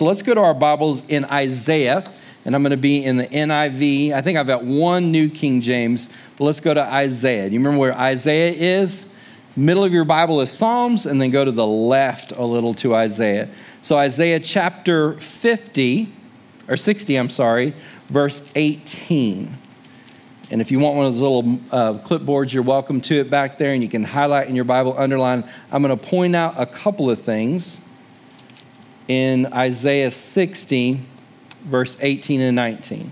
So let's go to our Bibles in Isaiah, and I'm going to be in the NIV. I think I've got one New King James, but let's go to Isaiah. Do you remember where Isaiah is? Middle of your Bible is Psalms, and then go to the left a little to Isaiah. So Isaiah chapter 50, or 60, I'm sorry, verse 18. And if you want one of those little uh, clipboards, you're welcome to it back there, and you can highlight in your Bible, underline. I'm going to point out a couple of things in Isaiah 60, verse 18 and 19.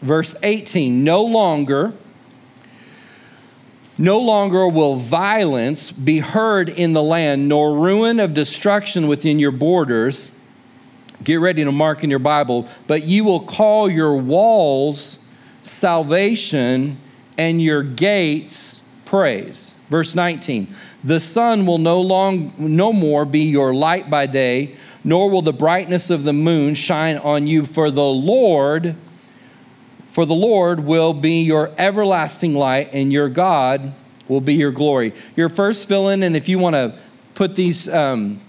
Verse 18 No longer, no longer will violence be heard in the land, nor ruin of destruction within your borders Get ready to mark in your Bible, but you will call your walls salvation and your gates praise. Verse 19. The sun will no long no more be your light by day, nor will the brightness of the moon shine on you for the Lord for the Lord will be your everlasting light and your God will be your glory. Your first fill in, and if you want to put these um,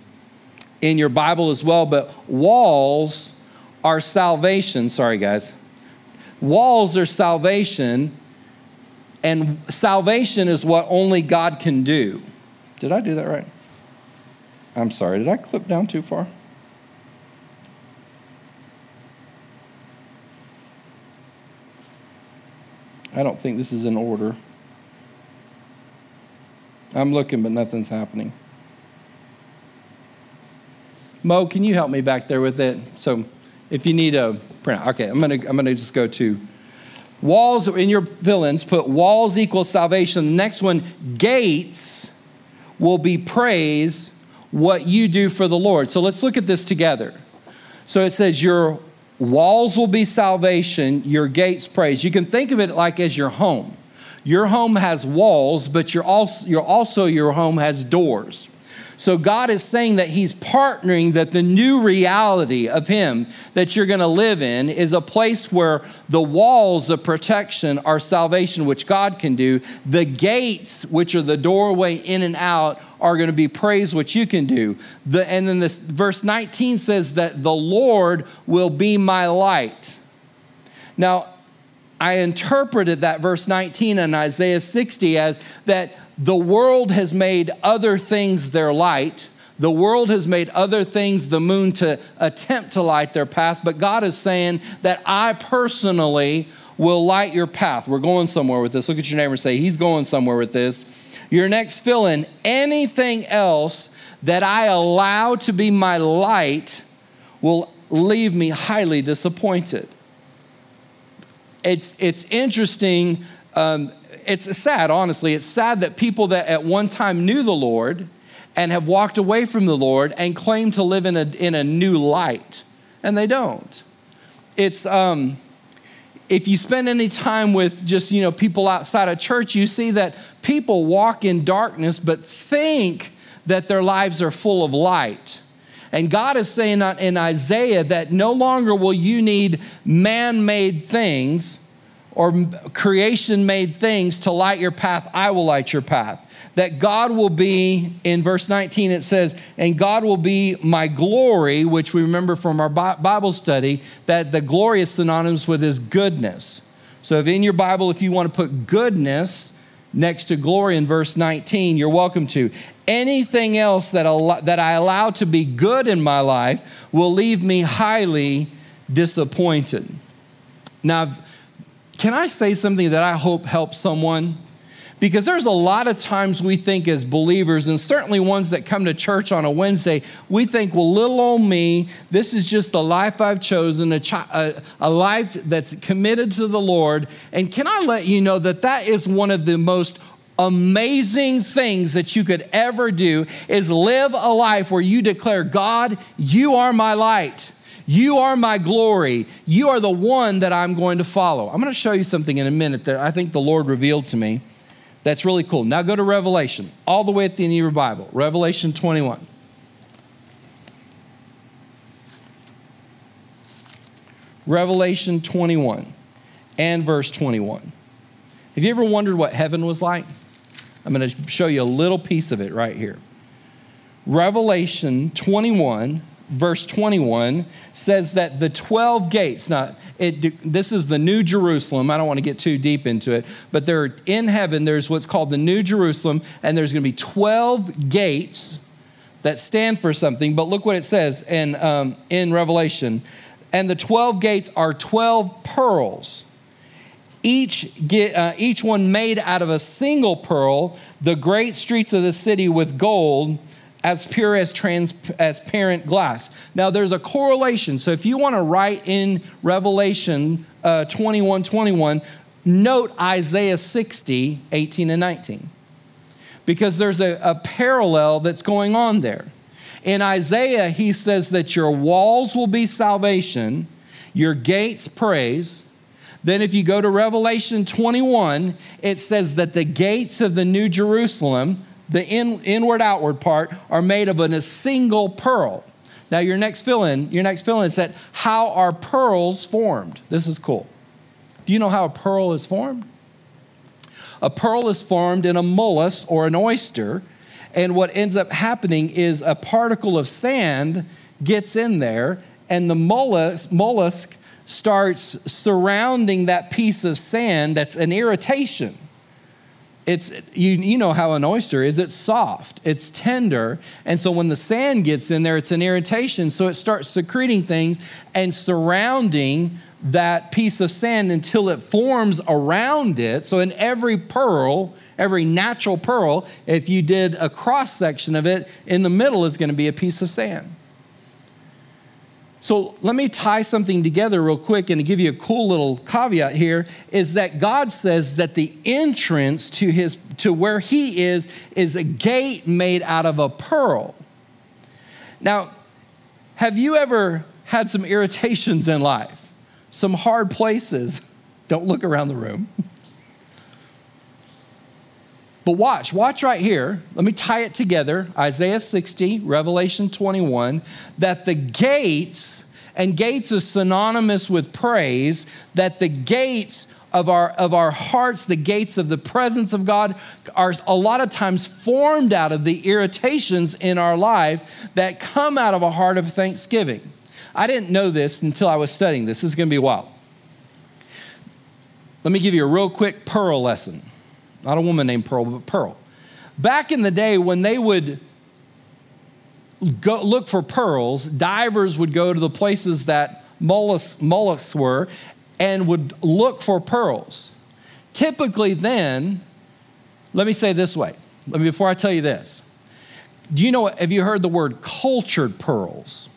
in your Bible as well, but walls are salvation. Sorry, guys. Walls are salvation, and salvation is what only God can do. Did I do that right? I'm sorry, did I clip down too far? I don't think this is in order. I'm looking, but nothing's happening. Mo, can you help me back there with it? So if you need a print, okay, I'm gonna I'm gonna just go to walls in your fill-ins. Put walls equals salvation. The next one, gates will be praise what you do for the Lord. So let's look at this together. So it says your walls will be salvation, your gates praise. You can think of it like as your home. Your home has walls, but you're also, you're also your home has doors. So God is saying that He's partnering that the new reality of Him that you're going to live in is a place where the walls of protection are salvation, which God can do. The gates, which are the doorway in and out, are going to be praise, which you can do. The, and then this verse 19 says that the Lord will be my light. Now, I interpreted that verse 19 in Isaiah 60 as that the world has made other things their light. The world has made other things the moon to attempt to light their path, but God is saying that I personally will light your path. We're going somewhere with this. Look at your neighbor and say, He's going somewhere with this. Your next fill in anything else that I allow to be my light will leave me highly disappointed. It's, it's interesting. Um, it's sad, honestly. It's sad that people that at one time knew the Lord and have walked away from the Lord and claim to live in a, in a new light, and they don't. It's, um, if you spend any time with just, you know, people outside of church, you see that people walk in darkness but think that their lives are full of light. And God is saying in Isaiah that no longer will you need man made things or creation made things to light your path, I will light your path. That God will be, in verse 19, it says, and God will be my glory, which we remember from our Bible study, that the glory is synonymous with his goodness. So if in your Bible, if you want to put goodness next to glory in verse 19, you're welcome to. Anything else that, that I allow to be good in my life will leave me highly disappointed. Now, can I say something that I hope helps someone? Because there's a lot of times we think as believers, and certainly ones that come to church on a Wednesday, we think, well, little old me, this is just the life I've chosen, a, a, a life that's committed to the Lord. And can I let you know that that is one of the most amazing things that you could ever do is live a life where you declare, God, you are my light. You are my glory. You are the one that I'm going to follow. I'm going to show you something in a minute that I think the Lord revealed to me that's really cool. Now go to Revelation, all the way at the end of your Bible, Revelation 21. Revelation 21 and verse 21. Have you ever wondered what heaven was like? I'm going to show you a little piece of it right here. Revelation 21, verse 21, says that the 12 gates, now, it, this is the New Jerusalem. I don't want to get too deep into it, but there in heaven, there's what's called the New Jerusalem, and there's going to be 12 gates that stand for something. But look what it says in, um, in Revelation. And the 12 gates are 12 pearls each, get, uh, each one made out of a single pearl, the great streets of the city with gold as pure as transparent glass. Now, there's a correlation. So, if you want to write in Revelation uh, 21 21, note Isaiah 60, 18 and 19, because there's a, a parallel that's going on there. In Isaiah, he says that your walls will be salvation, your gates praise, then, if you go to Revelation 21, it says that the gates of the New Jerusalem, the in, inward outward part, are made of a single pearl. Now, your next fill in, your next fill in is that how are pearls formed? This is cool. Do you know how a pearl is formed? A pearl is formed in a mollusk or an oyster, and what ends up happening is a particle of sand gets in there, and the mollusk, mollusk starts surrounding that piece of sand that's an irritation. It's, you, you know how an oyster is, it's soft, it's tender. And so when the sand gets in there, it's an irritation. So it starts secreting things and surrounding that piece of sand until it forms around it. So in every pearl, every natural pearl, if you did a cross section of it, in the middle is going to be a piece of sand. So let me tie something together real quick and to give you a cool little caveat here is that God says that the entrance to his to where he is is a gate made out of a pearl. Now, have you ever had some irritations in life? Some hard places? Don't look around the room. But watch, watch right here. Let me tie it together Isaiah 60, Revelation 21, that the gates, and gates is synonymous with praise, that the gates of our, of our hearts, the gates of the presence of God, are a lot of times formed out of the irritations in our life that come out of a heart of thanksgiving. I didn't know this until I was studying this. This is going to be wild. Let me give you a real quick pearl lesson. Not a woman named Pearl, but Pearl. Back in the day when they would go look for pearls, divers would go to the places that mollusks, mollusks were and would look for pearls. Typically, then, let me say this way. Let me, before I tell you this, do you know, have you heard the word cultured pearls?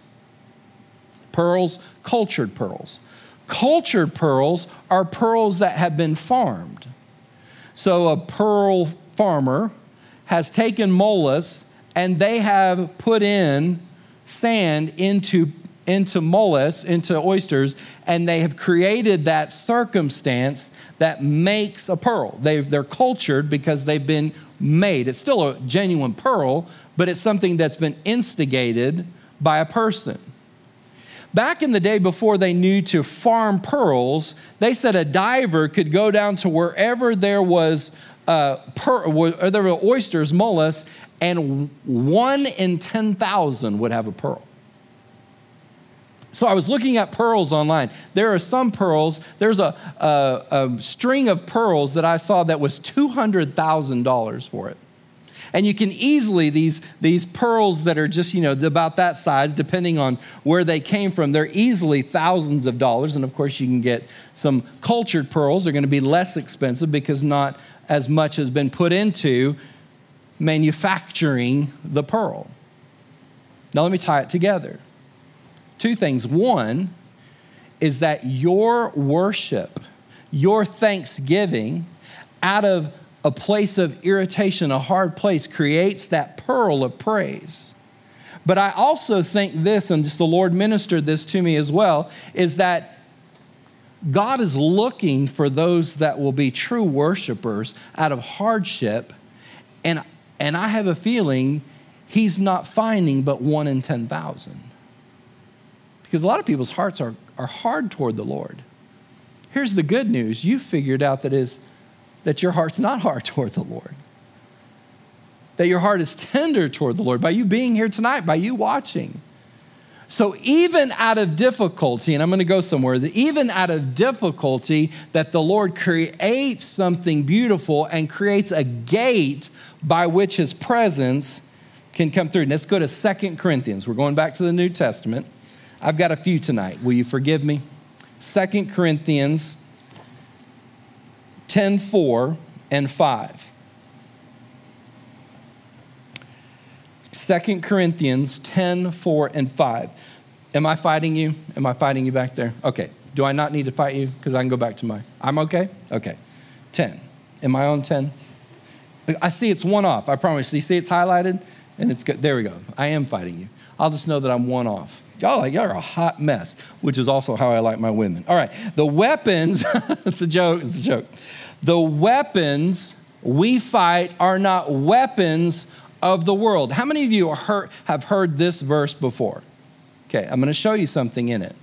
Pearls, cultured pearls. Cultured pearls are pearls that have been farmed. So a pearl farmer has taken mollusks and they have put in sand into into mollusks, into oysters, and they have created that circumstance that makes a pearl. they they're cultured because they've been made. It's still a genuine pearl, but it's something that's been instigated by a person. Back in the day before they knew to farm pearls, they said a diver could go down to wherever there was uh, per, or there were oysters, mollusks, and one in 10,000 would have a pearl. So I was looking at pearls online. There are some pearls, there's a, a, a string of pearls that I saw that was $200,000 for it. And you can easily, these, these pearls that are just, you know, about that size, depending on where they came from, they're easily thousands of dollars. And of course, you can get some cultured pearls. They're going to be less expensive because not as much has been put into manufacturing the pearl. Now, let me tie it together. Two things. One is that your worship, your thanksgiving, out of a place of irritation, a hard place, creates that pearl of praise. But I also think this, and just the Lord ministered this to me as well, is that God is looking for those that will be true worshipers out of hardship. And, and I have a feeling He's not finding but one in 10,000. Because a lot of people's hearts are, are hard toward the Lord. Here's the good news you figured out that is that your heart's not hard toward the Lord. that your heart is tender toward the Lord by you being here tonight, by you watching. So, even out of difficulty, and I'm going to go somewhere, even out of difficulty, that the Lord creates something beautiful and creates a gate by which his presence can come through. Let's go to Second Corinthians. We're going back to the New Testament. I've got a few tonight. Will you forgive me? Second Corinthians 10 4 and 5. 2 Corinthians 10 4 and 5. Am I fighting you? Am I fighting you back there? Okay. Do I not need to fight you? Because I can go back to my. I'm okay? Okay. 10. Am I on 10? I see it's one off. I promise. You see it's highlighted? And it's good. There we go. I am fighting you. I'll just know that I'm one off. Y'all, like, y'all are a hot mess, which is also how I like my women. All right. The weapons, it's a joke. It's a joke. The weapons we fight are not weapons of the world. How many of you have heard this verse before? Okay, I'm going to show you something in it.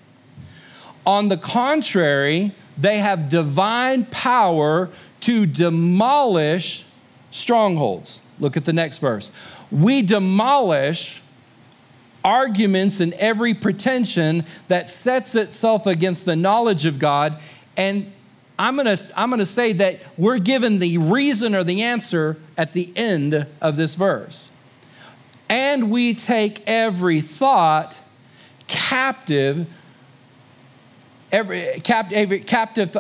On the contrary, they have divine power to demolish strongholds. Look at the next verse. We demolish arguments and every pretension that sets itself against the knowledge of God and I'm gonna, I'm gonna say that we're given the reason or the answer at the end of this verse. And we take every thought captive, every, cap, every captive,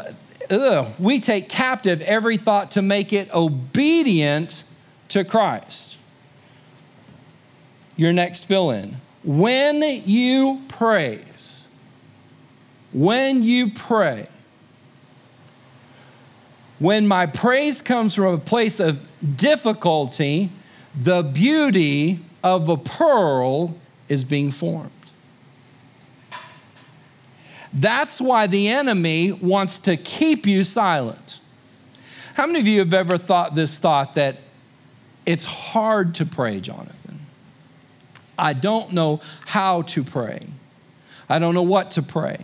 ugh, we take captive every thought to make it obedient to Christ. Your next fill in. When you praise, when you pray, when my praise comes from a place of difficulty, the beauty of a pearl is being formed. That's why the enemy wants to keep you silent. How many of you have ever thought this thought that it's hard to pray, Jonathan? I don't know how to pray. I don't know what to pray.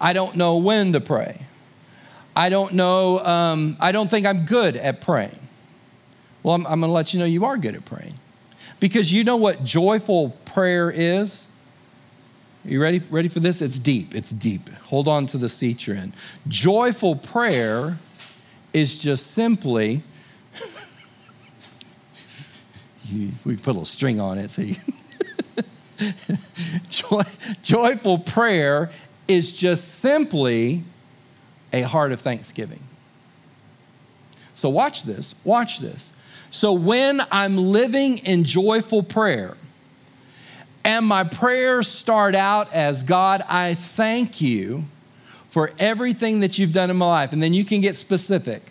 I don't know when to pray. I don't know, um, I don't think I'm good at praying. Well, I'm, I'm going to let you know you are good at praying. Because you know what joyful prayer is? Are you ready, ready for this? It's deep. It's deep. Hold on to the seat you're in. Joyful prayer is just simply, we put a little string on it. See, Joy, joyful prayer is just simply a heart of thanksgiving. So, watch this, watch this. So, when I'm living in joyful prayer, and my prayers start out as God, I thank you for everything that you've done in my life, and then you can get specific.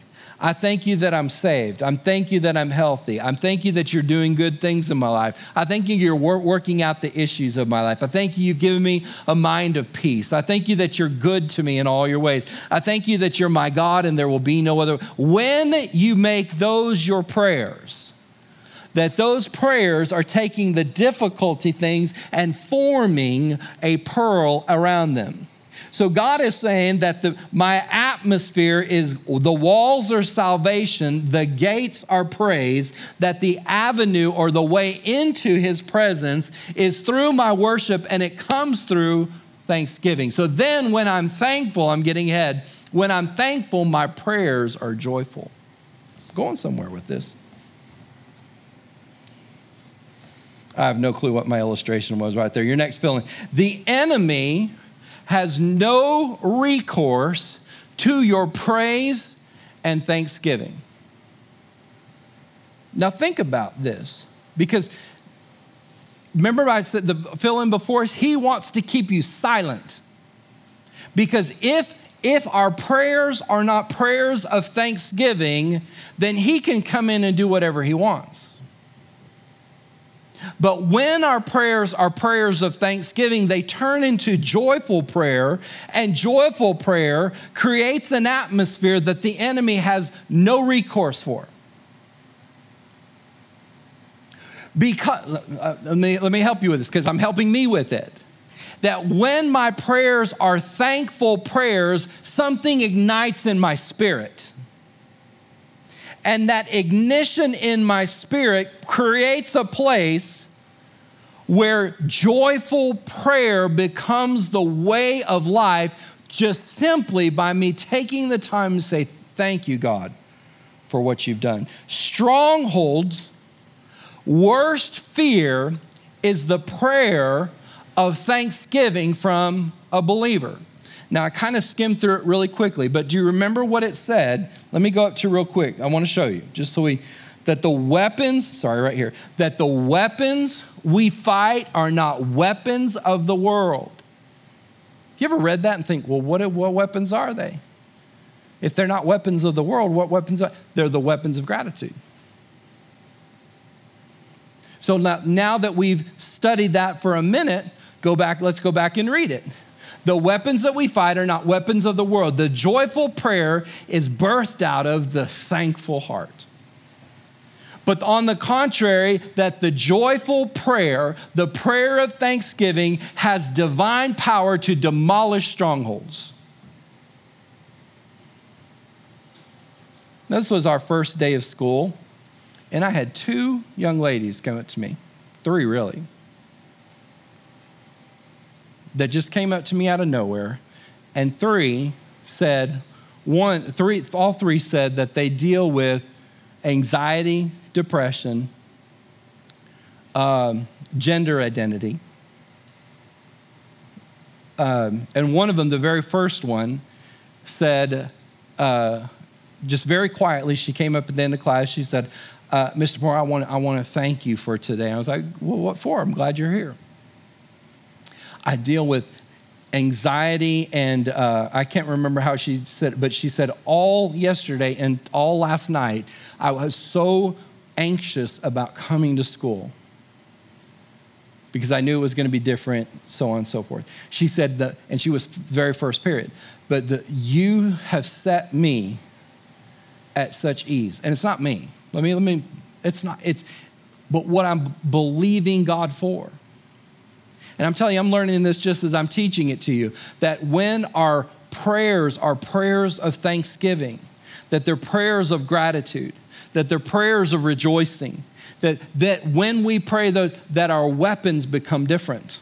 I thank you that I'm saved. I'm thank you that I'm healthy. I'm thank you that you're doing good things in my life. I thank you you're wor- working out the issues of my life. I thank you you've given me a mind of peace. I thank you that you're good to me in all your ways. I thank you that you're my God and there will be no other. When you make those your prayers, that those prayers are taking the difficulty things and forming a pearl around them. So God is saying that the, my atmosphere is the walls are salvation, the gates are praise, that the avenue or the way into his presence is through my worship and it comes through thanksgiving. So then when I'm thankful, I'm getting ahead. When I'm thankful, my prayers are joyful. I'm going somewhere with this. I have no clue what my illustration was right there. Your next feeling. The enemy has no recourse to your praise and thanksgiving. Now, think about this because remember, I said the fill in before us, he wants to keep you silent. Because if if our prayers are not prayers of thanksgiving, then he can come in and do whatever he wants. But when our prayers are prayers of thanksgiving, they turn into joyful prayer, and joyful prayer creates an atmosphere that the enemy has no recourse for. Because, uh, let, me, let me help you with this because I'm helping me with it. That when my prayers are thankful prayers, something ignites in my spirit. And that ignition in my spirit creates a place where joyful prayer becomes the way of life just simply by me taking the time to say, Thank you, God, for what you've done. Strongholds, worst fear is the prayer of thanksgiving from a believer. Now, I kind of skimmed through it really quickly, but do you remember what it said? Let me go up to real quick. I want to show you, just so we, that the weapons, sorry, right here, that the weapons we fight are not weapons of the world. You ever read that and think, well, what, what weapons are they? If they're not weapons of the world, what weapons are they're the weapons of gratitude. So now, now that we've studied that for a minute, go back, let's go back and read it. The weapons that we fight are not weapons of the world. The joyful prayer is birthed out of the thankful heart. But on the contrary, that the joyful prayer, the prayer of thanksgiving, has divine power to demolish strongholds. This was our first day of school, and I had two young ladies come up to me, three really that just came up to me out of nowhere, and three said, one, three, all three said that they deal with anxiety, depression, um, gender identity. Um, and one of them, the very first one, said, uh, just very quietly, she came up at the end of class. She said, uh, Mr. Moore, I want, I want to thank you for today. I was like, Well, what for? I'm glad you're here. I deal with anxiety and uh, I can't remember how she said, but she said all yesterday and all last night, I was so anxious about coming to school because I knew it was going to be different, so on and so forth. She said that, and she was very first period, but the, you have set me at such ease. And it's not me. Let me, let me, it's not, it's, but what I'm believing God for. And I'm telling you, I'm learning this just as I'm teaching it to you that when our prayers are prayers of thanksgiving, that they're prayers of gratitude, that they're prayers of rejoicing, that, that when we pray those, that our weapons become different.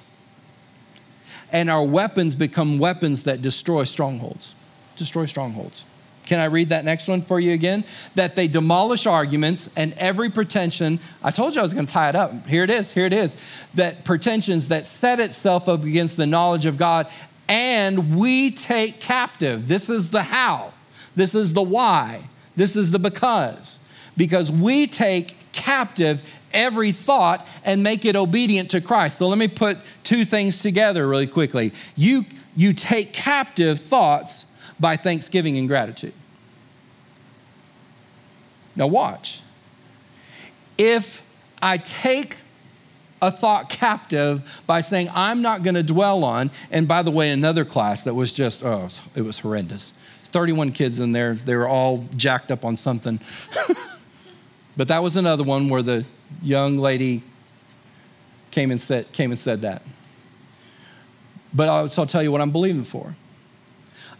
And our weapons become weapons that destroy strongholds. Destroy strongholds. Can I read that next one for you again? That they demolish arguments and every pretension. I told you I was going to tie it up. Here it is. Here it is. That pretensions that set itself up against the knowledge of God, and we take captive. This is the how. This is the why. This is the because. Because we take captive every thought and make it obedient to Christ. So let me put two things together really quickly. You you take captive thoughts by thanksgiving and gratitude. Now, watch. If I take a thought captive by saying, I'm not going to dwell on, and by the way, another class that was just, oh, it was horrendous. 31 kids in there, they were all jacked up on something. but that was another one where the young lady came and said, came and said that. But I'll, so I'll tell you what I'm believing for.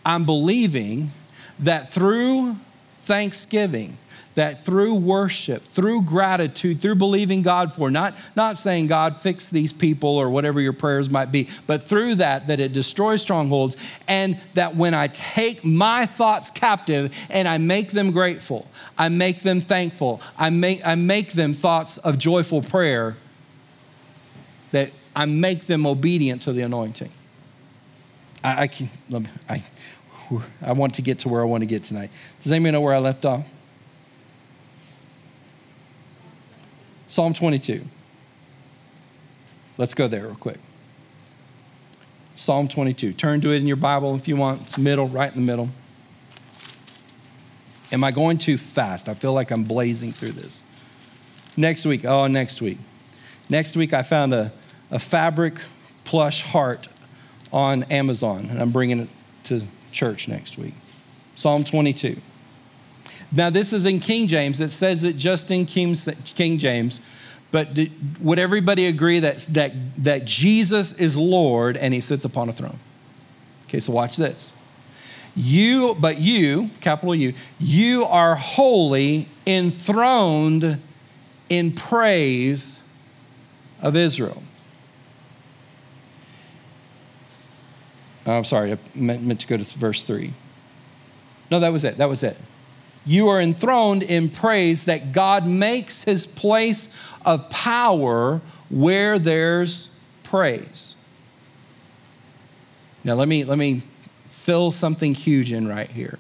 I'm believing that through thanksgiving, that through worship, through gratitude, through believing God for, not, not saying, God, fix these people or whatever your prayers might be, but through that, that it destroys strongholds, and that when I take my thoughts captive and I make them grateful, I make them thankful, I make, I make them thoughts of joyful prayer, that I make them obedient to the anointing. I, I can, I, I want to get to where I want to get tonight. Does anybody know where I left off? Psalm 22. Let's go there real quick. Psalm 22. Turn to it in your Bible if you want. It's middle, right in the middle. Am I going too fast? I feel like I'm blazing through this. Next week, oh, next week. Next week, I found a, a fabric plush heart on Amazon, and I'm bringing it to church next week. Psalm 22. Now, this is in King James. It says it just in King James. But would everybody agree that, that, that Jesus is Lord and he sits upon a throne? Okay, so watch this. You, but you, capital U, you are holy enthroned in praise of Israel. Oh, I'm sorry, I meant, meant to go to verse 3. No, that was it. That was it. You are enthroned in praise that God makes his place of power where there's praise. Now let me let me fill something huge in right here.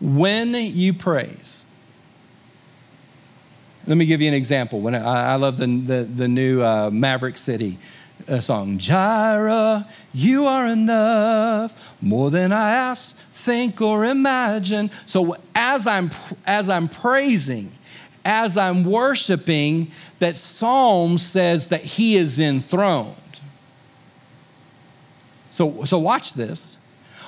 When you praise, let me give you an example. When I, I love the, the, the new uh, Maverick City uh, song, Jireh, you are enough, more than I ask, think, or imagine. So as I'm as I'm praising, as I'm worshiping, that Psalm says that He is enthroned. So, so watch this.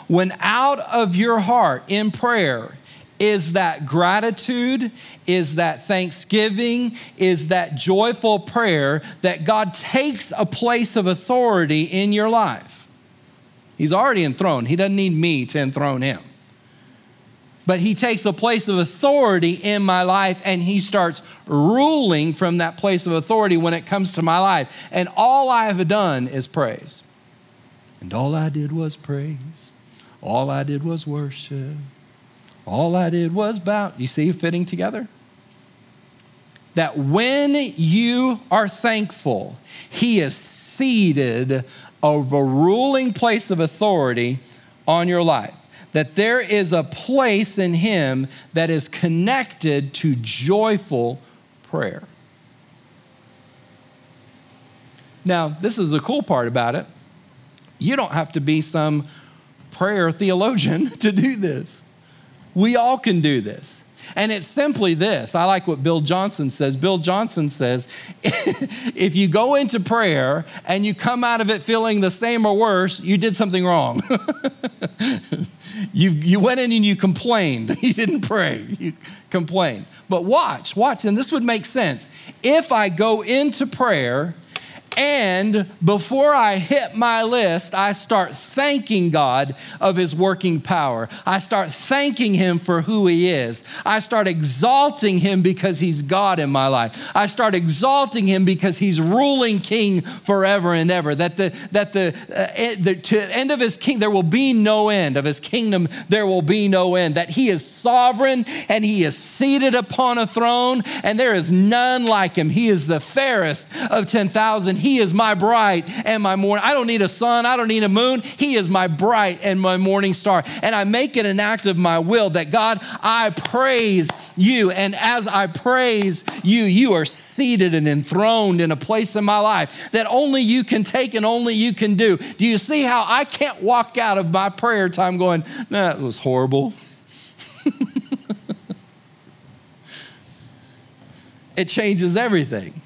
When out of your heart in prayer is that gratitude, is that thanksgiving, is that joyful prayer that God takes a place of authority in your life. He's already enthroned. He doesn't need me to enthrone him. But he takes a place of authority in my life and he starts ruling from that place of authority when it comes to my life. And all I have done is praise. And all I did was praise. All I did was worship. All I did was bow. You see, fitting together? That when you are thankful, He is seated over a ruling place of authority on your life. That there is a place in Him that is connected to joyful prayer. Now, this is the cool part about it. You don't have to be some prayer theologian to do this. We all can do this. And it's simply this. I like what Bill Johnson says. Bill Johnson says if you go into prayer and you come out of it feeling the same or worse, you did something wrong. you, you went in and you complained. You didn't pray, you complained. But watch, watch, and this would make sense. If I go into prayer and before I hit my list, I start thanking God of His working power. I start thanking Him for who He is. I start exalting Him because He's God in my life. I start exalting Him because He's ruling King forever and ever. That the, that the, uh, the to end of His king, there will be no end. Of His kingdom, there will be no end. That He is sovereign and He is seated upon a throne and there is none like Him. He is the fairest of 10,000 he is my bright and my morning. I don't need a sun. I don't need a moon. He is my bright and my morning star. And I make it an act of my will that God, I praise you. And as I praise you, you are seated and enthroned in a place in my life that only you can take and only you can do. Do you see how I can't walk out of my prayer time going, that was horrible? it changes everything.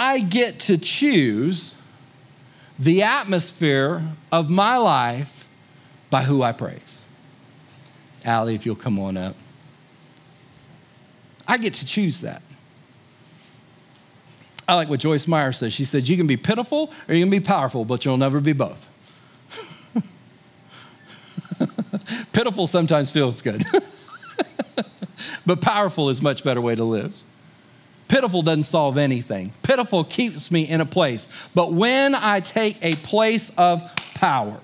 I get to choose the atmosphere of my life by who I praise. Allie, if you'll come on up. I get to choose that. I like what Joyce Meyer says. She said, You can be pitiful or you can be powerful, but you'll never be both. pitiful sometimes feels good, but powerful is much better way to live. Pitiful doesn't solve anything. Pitiful keeps me in a place. But when I take a place of power,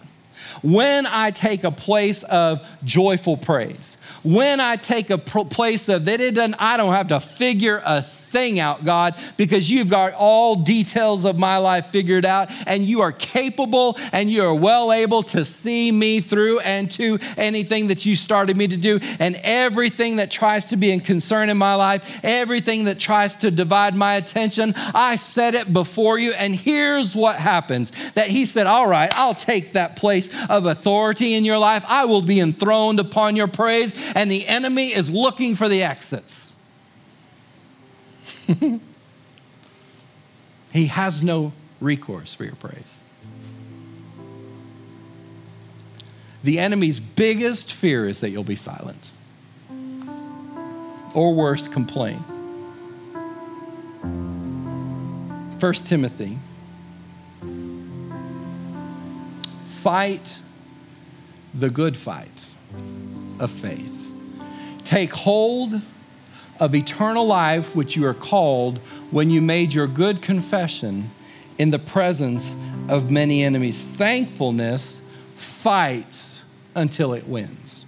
when I take a place of joyful praise, when I take a place of that it doesn't, I don't have to figure a thing out, God, because you've got all details of my life figured out and you are capable and you are well able to see me through and to anything that you started me to do. And everything that tries to be in concern in my life, everything that tries to divide my attention, I set it before you. And here's what happens that He said, All right, I'll take that place of authority in your life. I will be enthroned upon your praise. And the enemy is looking for the exits. he has no recourse for your praise. The enemy's biggest fear is that you'll be silent. Or worse, complain. 1 Timothy. Fight the good fight. of faith. Take hold of eternal life, which you are called when you made your good confession in the presence of many enemies. Thankfulness fights until it wins.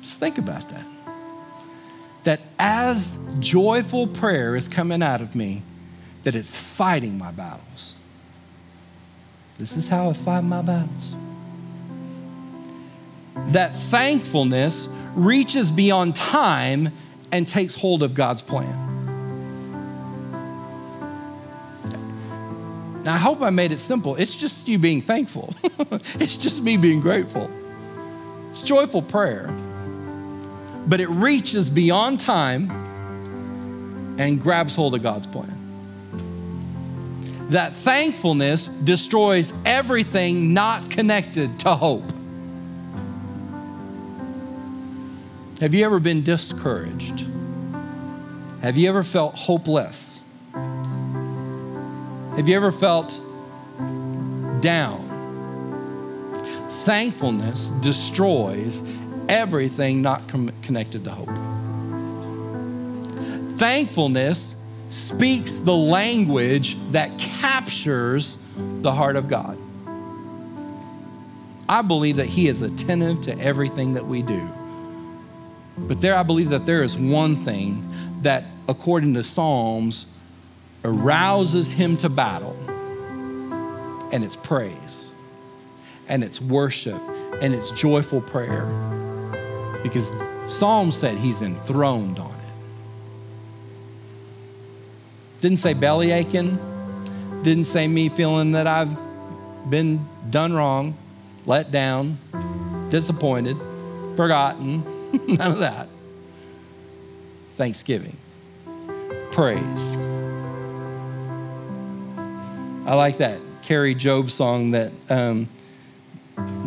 Just think about that. That as joyful prayer is coming out of me, that it's fighting my battles. This is how I fight my battles. That thankfulness reaches beyond time and takes hold of God's plan. Now, I hope I made it simple. It's just you being thankful, it's just me being grateful. It's joyful prayer, but it reaches beyond time and grabs hold of God's plan. That thankfulness destroys everything not connected to hope. Have you ever been discouraged? Have you ever felt hopeless? Have you ever felt down? Thankfulness destroys everything not com- connected to hope. Thankfulness speaks the language that captures the heart of God. I believe that He is attentive to everything that we do. But there, I believe that there is one thing that, according to Psalms, arouses him to battle, and it's praise, and it's worship, and it's joyful prayer. Because Psalm said he's enthroned on it. Didn't say belly aching, didn't say me feeling that I've been done wrong, let down, disappointed, forgotten. None of that. Thanksgiving. Praise. I like that Kari Jobe song that, um,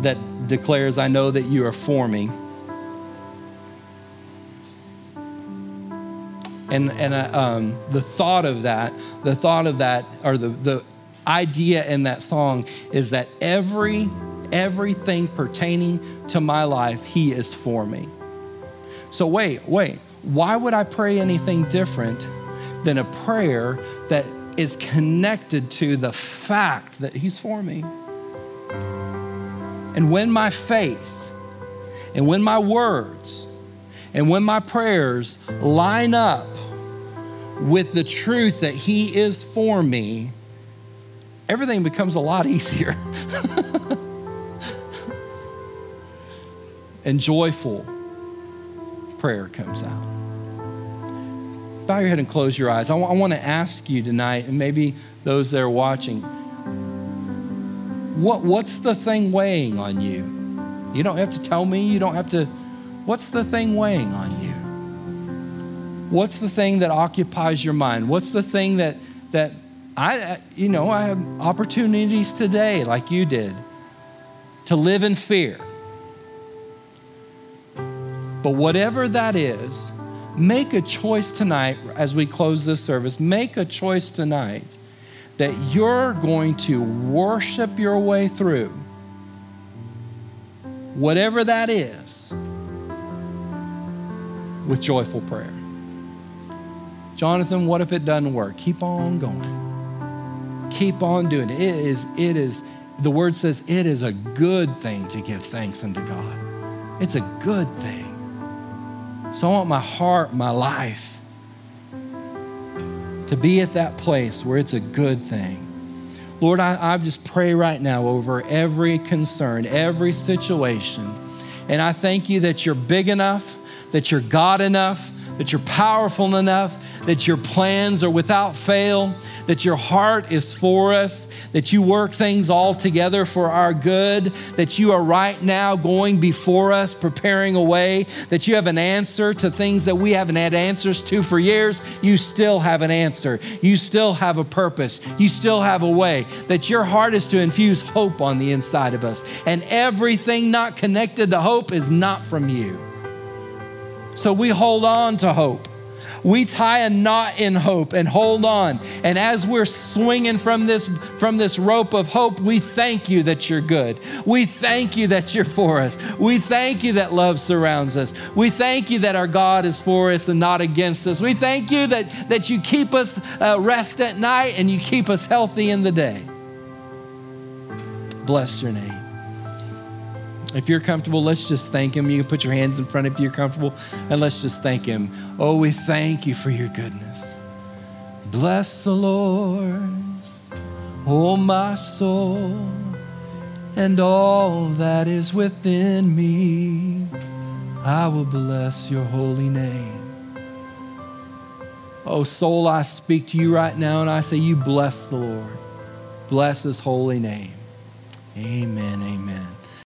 that declares, I know that you are for me. And, and uh, um, the thought of that, the thought of that, or the, the idea in that song is that every everything pertaining to my life, He is for me. So, wait, wait. Why would I pray anything different than a prayer that is connected to the fact that He's for me? And when my faith and when my words and when my prayers line up with the truth that He is for me, everything becomes a lot easier and joyful prayer comes out. Bow your head and close your eyes. I, w- I want to ask you tonight, and maybe those that are watching, what, what's the thing weighing on you? You don't have to tell me, you don't have to. What's the thing weighing on you? What's the thing that occupies your mind? What's the thing that, that I, you know, I have opportunities today, like you did, to live in fear but whatever that is, make a choice tonight as we close this service. Make a choice tonight that you're going to worship your way through whatever that is with joyful prayer. Jonathan, what if it doesn't work? Keep on going. Keep on doing it. It is, it is, the word says it is a good thing to give thanks unto God. It's a good thing. So I want my heart, my life to be at that place where it's a good thing. Lord, I, I just pray right now over every concern, every situation. And I thank you that you're big enough, that you're God enough, that you're powerful enough, that your plans are without fail, that your heart is for us, that you work things all together for our good, that you are right now going before us, preparing a way, that you have an answer to things that we haven't had answers to for years. You still have an answer. You still have a purpose. You still have a way, that your heart is to infuse hope on the inside of us. And everything not connected to hope is not from you. So we hold on to hope. We tie a knot in hope and hold on. And as we're swinging from this, from this rope of hope, we thank you that you're good. We thank you that you're for us. We thank you that love surrounds us. We thank you that our God is for us and not against us. We thank you that, that you keep us uh, rest at night and you keep us healthy in the day. Bless your name. If you're comfortable, let's just thank Him. You can put your hands in front if you're comfortable, and let's just thank Him. Oh, we thank you for your goodness. Bless the Lord, oh my soul, and all that is within me. I will bless your holy name. Oh, soul, I speak to you right now, and I say, You bless the Lord. Bless his holy name. Amen. Amen.